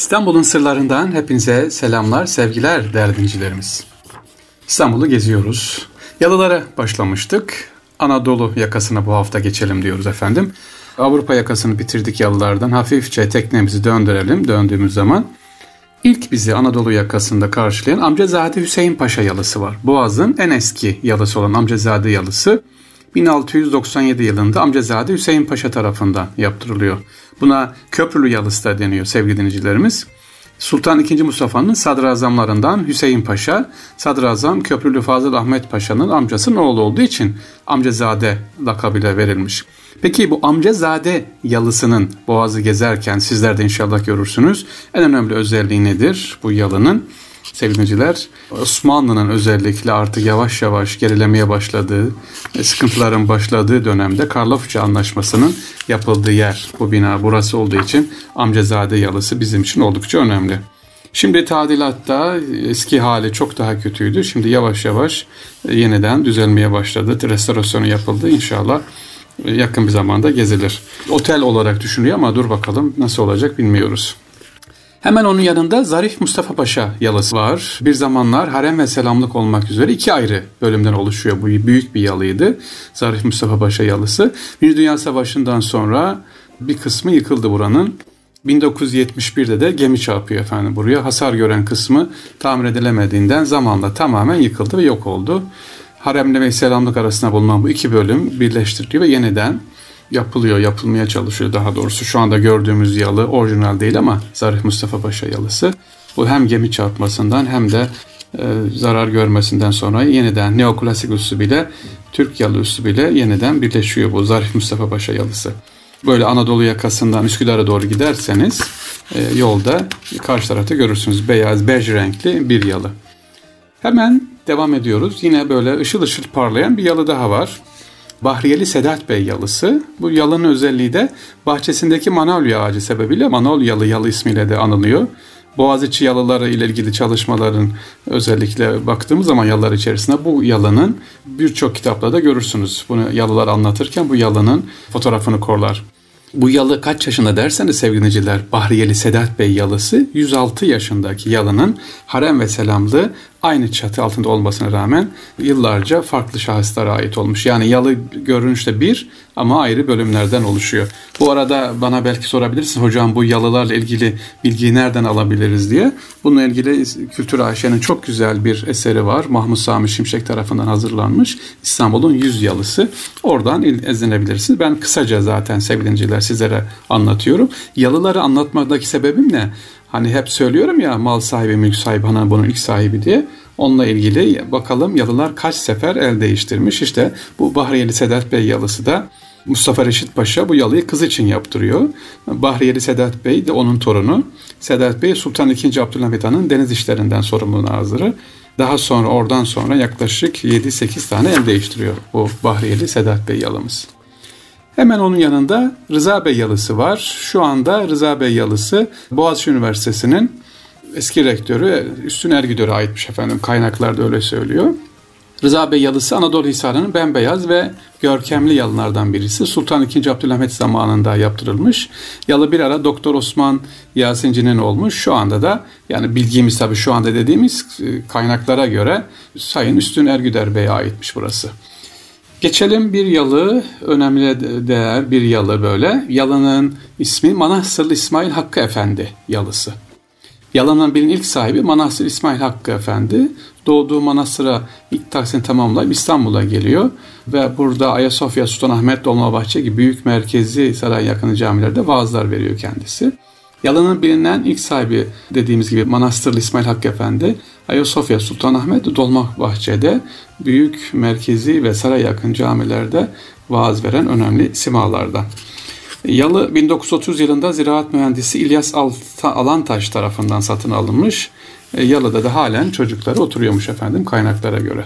İstanbul'un sırlarından hepinize selamlar, sevgiler değerli dinleyicilerimiz. İstanbul'u geziyoruz. Yalılara başlamıştık. Anadolu yakasına bu hafta geçelim diyoruz efendim. Avrupa yakasını bitirdik yalılardan. Hafifçe teknemizi döndürelim döndüğümüz zaman. İlk bizi Anadolu yakasında karşılayan Amcazade Hüseyin Paşa yalısı var. Boğaz'ın en eski yalısı olan Amcazade yalısı 1697 yılında Amcazade Hüseyin Paşa tarafından yaptırılıyor. Buna Köprülü Yalısı da deniyor sevgili dinleyicilerimiz. Sultan II. Mustafa'nın sadrazamlarından Hüseyin Paşa, sadrazam Köprülü Fazıl Ahmet Paşa'nın amcasının oğlu olduğu için amcazade lakabıyla verilmiş. Peki bu amcazade yalısının boğazı gezerken sizler de inşallah görürsünüz. En önemli özelliği nedir bu yalının? Sevgiliciler Osmanlı'nın özellikle artık yavaş yavaş gerilemeye başladığı, sıkıntıların başladığı dönemde Karlofça Anlaşması'nın yapıldığı yer bu bina burası olduğu için Amcazade Yalısı bizim için oldukça önemli. Şimdi tadilatta eski hali çok daha kötüydü. Şimdi yavaş yavaş yeniden düzelmeye başladı. Restorasyonu yapıldı. İnşallah yakın bir zamanda gezilir. Otel olarak düşünüyor ama dur bakalım nasıl olacak bilmiyoruz. Hemen onun yanında Zarif Mustafa Paşa yalısı var. Bir zamanlar harem ve selamlık olmak üzere iki ayrı bölümden oluşuyor. Bu büyük bir yalıydı. Zarif Mustafa Paşa yalısı. Bir Dünya Savaşı'ndan sonra bir kısmı yıkıldı buranın. 1971'de de gemi çarpıyor efendim buraya. Hasar gören kısmı tamir edilemediğinden zamanla tamamen yıkıldı ve yok oldu. Haremle ve selamlık arasında bulunan bu iki bölüm birleştiriliyor ve yeniden yapılıyor, yapılmaya çalışıyor daha doğrusu. Şu anda gördüğümüz yalı orijinal değil ama Zarif Mustafa Paşa yalısı. Bu hem gemi çarpmasından hem de e, zarar görmesinden sonra yeniden neoklasik bile Türk yalı bile yeniden birleşiyor bu Zarif Mustafa Paşa yalısı. Böyle Anadolu yakasından Üsküdar'a doğru giderseniz e, yolda karşı tarafta görürsünüz beyaz bej renkli bir yalı. Hemen devam ediyoruz. Yine böyle ışıl ışıl parlayan bir yalı daha var. Bahriyeli Sedat Bey yalısı. Bu yalının özelliği de bahçesindeki manolya ağacı sebebiyle Manolyalı yalı ismiyle de anılıyor. Boğaziçi yalıları ile ilgili çalışmaların özellikle baktığımız zaman yalılar içerisinde bu yalının birçok kitaplarda görürsünüz. Bunu yalılar anlatırken bu yalının fotoğrafını korlar. Bu yalı kaç yaşında derseniz sevgiliciler Bahriyeli Sedat Bey yalısı 106 yaşındaki yalının harem ve selamlı aynı çatı altında olmasına rağmen yıllarca farklı şahıslara ait olmuş. Yani yalı görünüşte bir ama ayrı bölümlerden oluşuyor. Bu arada bana belki sorabilirsin hocam bu yalılarla ilgili bilgiyi nereden alabiliriz diye. Bununla ilgili Kültür Ayşe'nin çok güzel bir eseri var. Mahmut Sami Şimşek tarafından hazırlanmış. İstanbul'un yüz yalısı. Oradan ezinebilirsiniz. Ben kısaca zaten sevgili sizlere anlatıyorum. Yalıları anlatmadaki sebebim ne? Hani hep söylüyorum ya mal sahibi, mülk sahibi, hani bunun ilk sahibi diye. Onunla ilgili bakalım yalılar kaç sefer el değiştirmiş. İşte bu Bahriyeli Sedat Bey yalısı da Mustafa Reşit Paşa bu yalıyı kız için yaptırıyor. Bahriyeli Sedat Bey de onun torunu. Sedat Bey Sultan II. Abdülhamit Han'ın deniz işlerinden sorumlu nazırı. Daha sonra oradan sonra yaklaşık 7-8 tane el değiştiriyor bu Bahriyeli Sedat Bey yalımız. Hemen onun yanında Rıza Bey yalısı var. Şu anda Rıza Bey yalısı Boğaziçi Üniversitesi'nin eski rektörü Üstün Ergüdör'e aitmiş efendim. Kaynaklarda öyle söylüyor. Rıza Bey yalısı Anadolu Hisarı'nın bembeyaz ve görkemli yalılardan birisi. Sultan II. Abdülhamit zamanında yaptırılmış. Yalı bir ara Doktor Osman Yasinci'nin olmuş. Şu anda da yani bilgimiz tabii şu anda dediğimiz e, kaynaklara göre Sayın Üstün Ergüder Bey'e aitmiş burası. Geçelim bir yalı, önemli değer bir yalı böyle. Yalının ismi Manastırlı İsmail Hakkı Efendi yalısı. Yalının birinin ilk sahibi Manastır İsmail Hakkı Efendi. Doğduğu manastıra ilk tahsilini tamamlayıp İstanbul'a geliyor. Ve burada Ayasofya, Sultanahmet, Dolmabahçe gibi büyük merkezi saray yakını camilerde vaazlar veriyor kendisi. Yalanın bilinen ilk sahibi dediğimiz gibi Manastırlı İsmail Hakkı Efendi Ayasofya Sultanahmet Dolmabahçe'de büyük merkezi ve saray yakın camilerde vaaz veren önemli simalardan. Yalı 1930 yılında ziraat mühendisi İlyas Alantaş tarafından satın alınmış. E, yalıda da halen çocukları oturuyormuş efendim kaynaklara göre.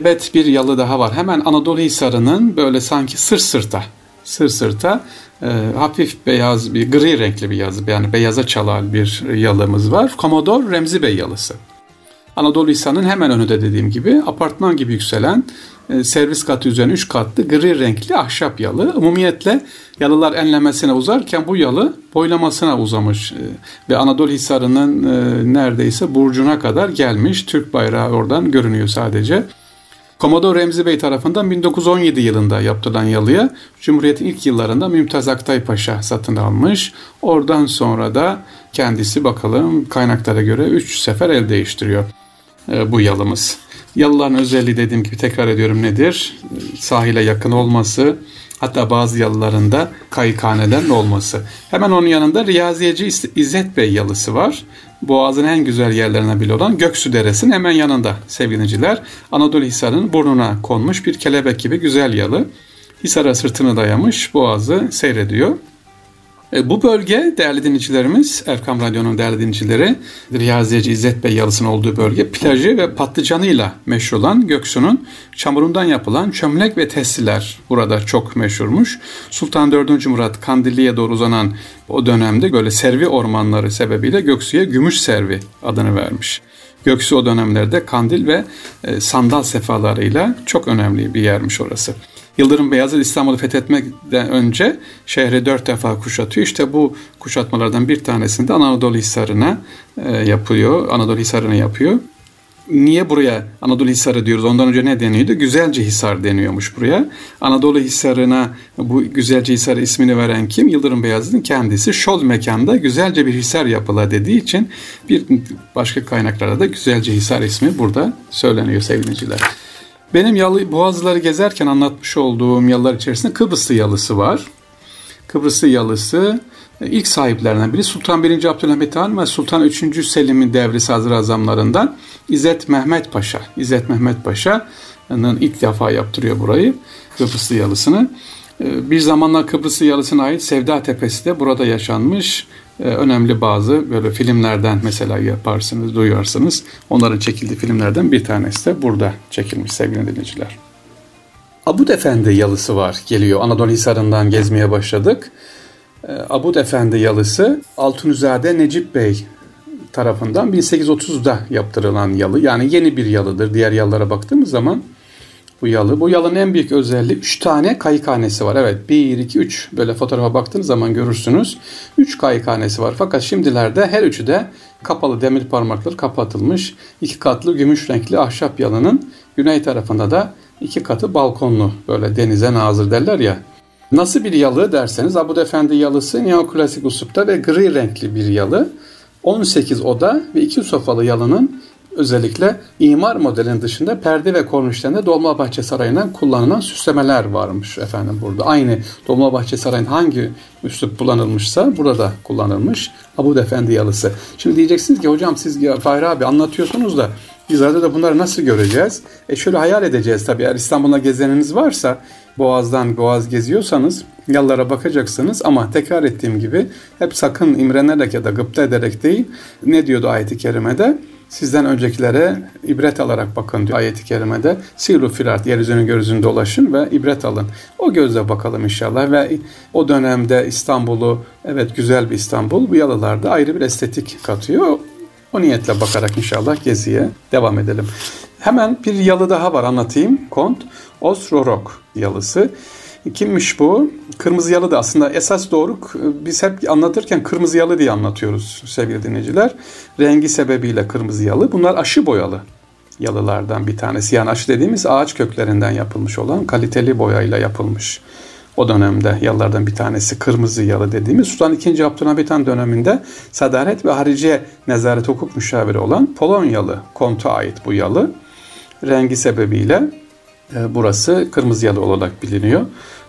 Evet bir yalı daha var. Hemen Anadolu Hisarı'nın böyle sanki sır sırta, sır sırta e, hafif beyaz bir gri renkli bir yazı yani beyaza çalan bir yalımız var. Komodor Remzi Bey yalısı. Anadolu Hisarı'nın hemen önünde dediğim gibi apartman gibi yükselen e, servis katı üzerine 3 katlı gri renkli ahşap yalı. Umumiyetle yalılar enlemesine uzarken bu yalı boylamasına uzamış e, ve Anadolu Hisarı'nın e, neredeyse burcuna kadar gelmiş. Türk bayrağı oradan görünüyor sadece. Komodor Remzi Bey tarafından 1917 yılında yaptırılan yalıya Cumhuriyet'in ilk yıllarında Mümtaz Aktay Paşa satın almış. Oradan sonra da kendisi bakalım kaynaklara göre 3 sefer el değiştiriyor e, bu yalımız. Yalıların özelliği dediğim gibi tekrar ediyorum nedir? Sahile yakın olması, hatta bazı yalılarında kayıkhaneden olması. Hemen onun yanında Riyaziyeci İzzet Bey yalısı var. Boğaz'ın en güzel yerlerine bile olan Göksu Deresi'nin hemen yanında sevgiliciler. Anadolu Hisarı'nın burnuna konmuş bir kelebek gibi güzel yalı. Hisar'a sırtını dayamış, boğazı seyrediyor. E, bu bölge değerli dinleyicilerimiz, Erkam Radyo'nun değerli dinleyicileri, Riyaziyeci İzzet Bey yalısının olduğu bölge plajı ve patlıcanıyla meşhur olan Göksu'nun çamurundan yapılan çömlek ve testiler burada çok meşhurmuş. Sultan 4. Murat Kandilli'ye doğru uzanan o dönemde böyle servi ormanları sebebiyle Göksu'ya Gümüş Servi adını vermiş. Göksu o dönemlerde kandil ve e, sandal sefalarıyla çok önemli bir yermiş orası. Yıldırım Beyazıt İstanbul'u fethetmekten önce şehri dört defa kuşatıyor. İşte bu kuşatmalardan bir tanesini de Anadolu Hisarı'na e, yapıyor. Anadolu Hisarı'na yapıyor. Niye buraya Anadolu Hisarı diyoruz? Ondan önce ne deniyordu? Güzelce Hisar deniyormuş buraya. Anadolu Hisarı'na bu Güzelce Hisar ismini veren kim? Yıldırım Beyazıt'ın kendisi. Şol mekanda güzelce bir hisar yapıla dediği için bir başka kaynaklarda da Güzelce Hisar ismi burada söyleniyor sevgiliciler. Benim yalı, boğazları gezerken anlatmış olduğum yalılar içerisinde Kıbrıslı yalısı var. Kıbrıslı yalısı e, ilk sahiplerinden biri Sultan 1. Abdülhamit Han ve Sultan 3. Selim'in devri sadrazamlarından İzzet Mehmet Paşa. İzzet Mehmet Paşa'nın ilk defa yaptırıyor burayı Kıbrıslı yalısını. E, bir zamanlar Kıbrıslı yalısına ait Sevda Tepesi de burada yaşanmış. Ee, önemli bazı böyle filmlerden mesela yaparsınız, duyarsınız. Onların çekildiği filmlerden bir tanesi de burada çekilmiş sevgili dinleyiciler. Abud Efendi yalısı var geliyor. Anadolu Hisarı'ndan gezmeye başladık. Ee, Abud Efendi yalısı Altunizade Necip Bey tarafından 1830'da yaptırılan yalı. Yani yeni bir yalıdır diğer yalılara baktığımız zaman bu yalı. Bu yalının en büyük özelliği 3 tane kayıkhanesi var. Evet 1, 2, 3 böyle fotoğrafa baktığınız zaman görürsünüz. 3 kayıkhanesi var. Fakat şimdilerde her üçü de kapalı demir parmakları kapatılmış. iki katlı gümüş renkli ahşap yalının güney tarafında da iki katı balkonlu böyle denize nazır derler ya. Nasıl bir yalı derseniz Abu Efendi yalısı neoklasik usulda ve gri renkli bir yalı. 18 oda ve iki sofalı yalının özellikle imar modelinin dışında perde ve kornişlerinde Dolmabahçe Sarayı'ndan kullanılan süslemeler varmış efendim burada. Aynı Dolmabahçe Sarayı'nın hangi üslup kullanılmışsa burada da kullanılmış. Abud Efendi yalısı. Şimdi diyeceksiniz ki hocam siz Fahri abi anlatıyorsunuz da biz arada bunları nasıl göreceğiz? E şöyle hayal edeceğiz tabii. Eğer İstanbul'a gezeniniz varsa Boğaz'dan Boğaz geziyorsanız yallara bakacaksınız ama tekrar ettiğim gibi hep sakın imrenerek ya da gıpta ederek değil. Ne diyordu ayeti kerimede? Sizden öncekilere ibret alarak bakın diyor ayeti kerimede. Siru firat yeryüzünün gözünde dolaşın ve ibret alın. O gözle bakalım inşallah ve o dönemde İstanbul'u evet güzel bir İstanbul bu yalılarda ayrı bir estetik katıyor. O niyetle bakarak inşallah geziye devam edelim. Hemen bir yalı daha var anlatayım. Kont Osrorok yalısı. Kimmiş bu? Kırmızı yalı da aslında esas doğru biz hep anlatırken kırmızı yalı diye anlatıyoruz sevgili dinleyiciler. Rengi sebebiyle kırmızı yalı. Bunlar aşı boyalı yalılardan bir tanesi. Yani aşı dediğimiz ağaç köklerinden yapılmış olan kaliteli boyayla yapılmış. O dönemde yalılardan bir tanesi kırmızı yalı dediğimiz Sultan II. Abdülhamit Han döneminde Sadaret ve Hariciye Nezaret Hukuk Müşaviri olan Polonyalı konta ait bu yalı. Rengi sebebiyle e, burası Kırmızı Yalı olarak biliniyor.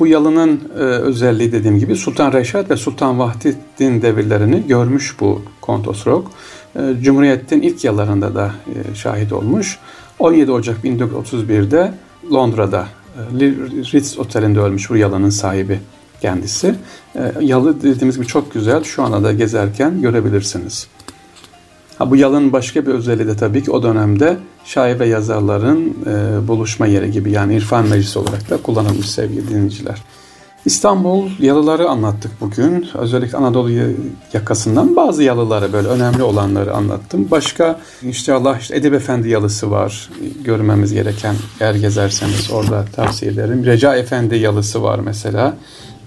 Bu yalının e, özelliği dediğim gibi Sultan Reşat ve Sultan Vahdettin devirlerini görmüş bu Kontos Rock. E, Cumhuriyet'in ilk yıllarında da şahit olmuş. 17 Ocak 1931'de Londra'da Ritz Oteli'nde ölmüş bu yalının sahibi kendisi. Yalı dediğimiz gibi çok güzel. Şu ana da gezerken görebilirsiniz. Ha, bu yalın başka bir özelliği de tabii ki o dönemde şair ve yazarların e, buluşma yeri gibi yani irfan meclisi olarak da kullanılmış sevgili dinleyiciler. İstanbul yalıları anlattık bugün. Özellikle Anadolu yakasından bazı yalıları böyle önemli olanları anlattım. Başka inşallah işte Edip Efendi yalısı var. Görmemiz gereken yer gezerseniz orada tavsiye ederim. Reca Efendi yalısı var mesela.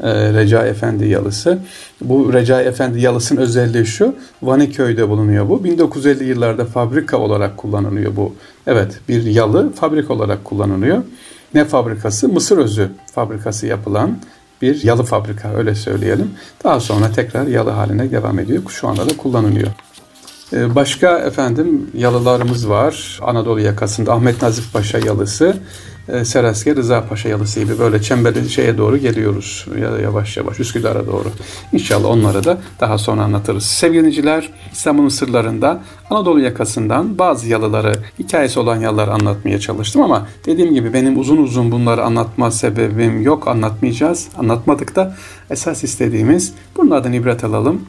Ee, Reca Efendi yalısı. Bu Reca Efendi yalısının özelliği şu. Vaniköy'de bulunuyor bu. 1950 yıllarda fabrika olarak kullanılıyor bu. Evet bir yalı fabrika olarak kullanılıyor. Ne fabrikası? Mısır özü fabrikası yapılan bir yalı fabrika öyle söyleyelim. Daha sonra tekrar yalı haline devam ediyor. Şu anda da kullanılıyor. Ee, başka efendim yalılarımız var. Anadolu yakasında Ahmet Nazif Paşa yalısı. E, Seraske Rıza Paşa yalısı gibi böyle çemberli şeye doğru geliyoruz yavaş yavaş Üsküdar'a doğru. İnşallah onları da daha sonra anlatırız. Sevgili dinleyiciler İstanbul'un sırlarında Anadolu yakasından bazı yalıları, hikayesi olan yalıları anlatmaya çalıştım ama dediğim gibi benim uzun uzun bunları anlatma sebebim yok. Anlatmayacağız. Anlatmadık da esas istediğimiz bunlardan ibret alalım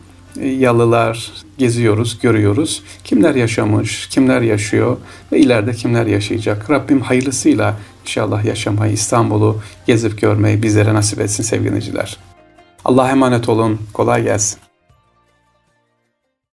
yalılar geziyoruz, görüyoruz. Kimler yaşamış, kimler yaşıyor ve ileride kimler yaşayacak. Rabbim hayırlısıyla inşallah yaşamayı, İstanbul'u gezip görmeyi bizlere nasip etsin sevgili dinleyiciler. Allah'a emanet olun. Kolay gelsin.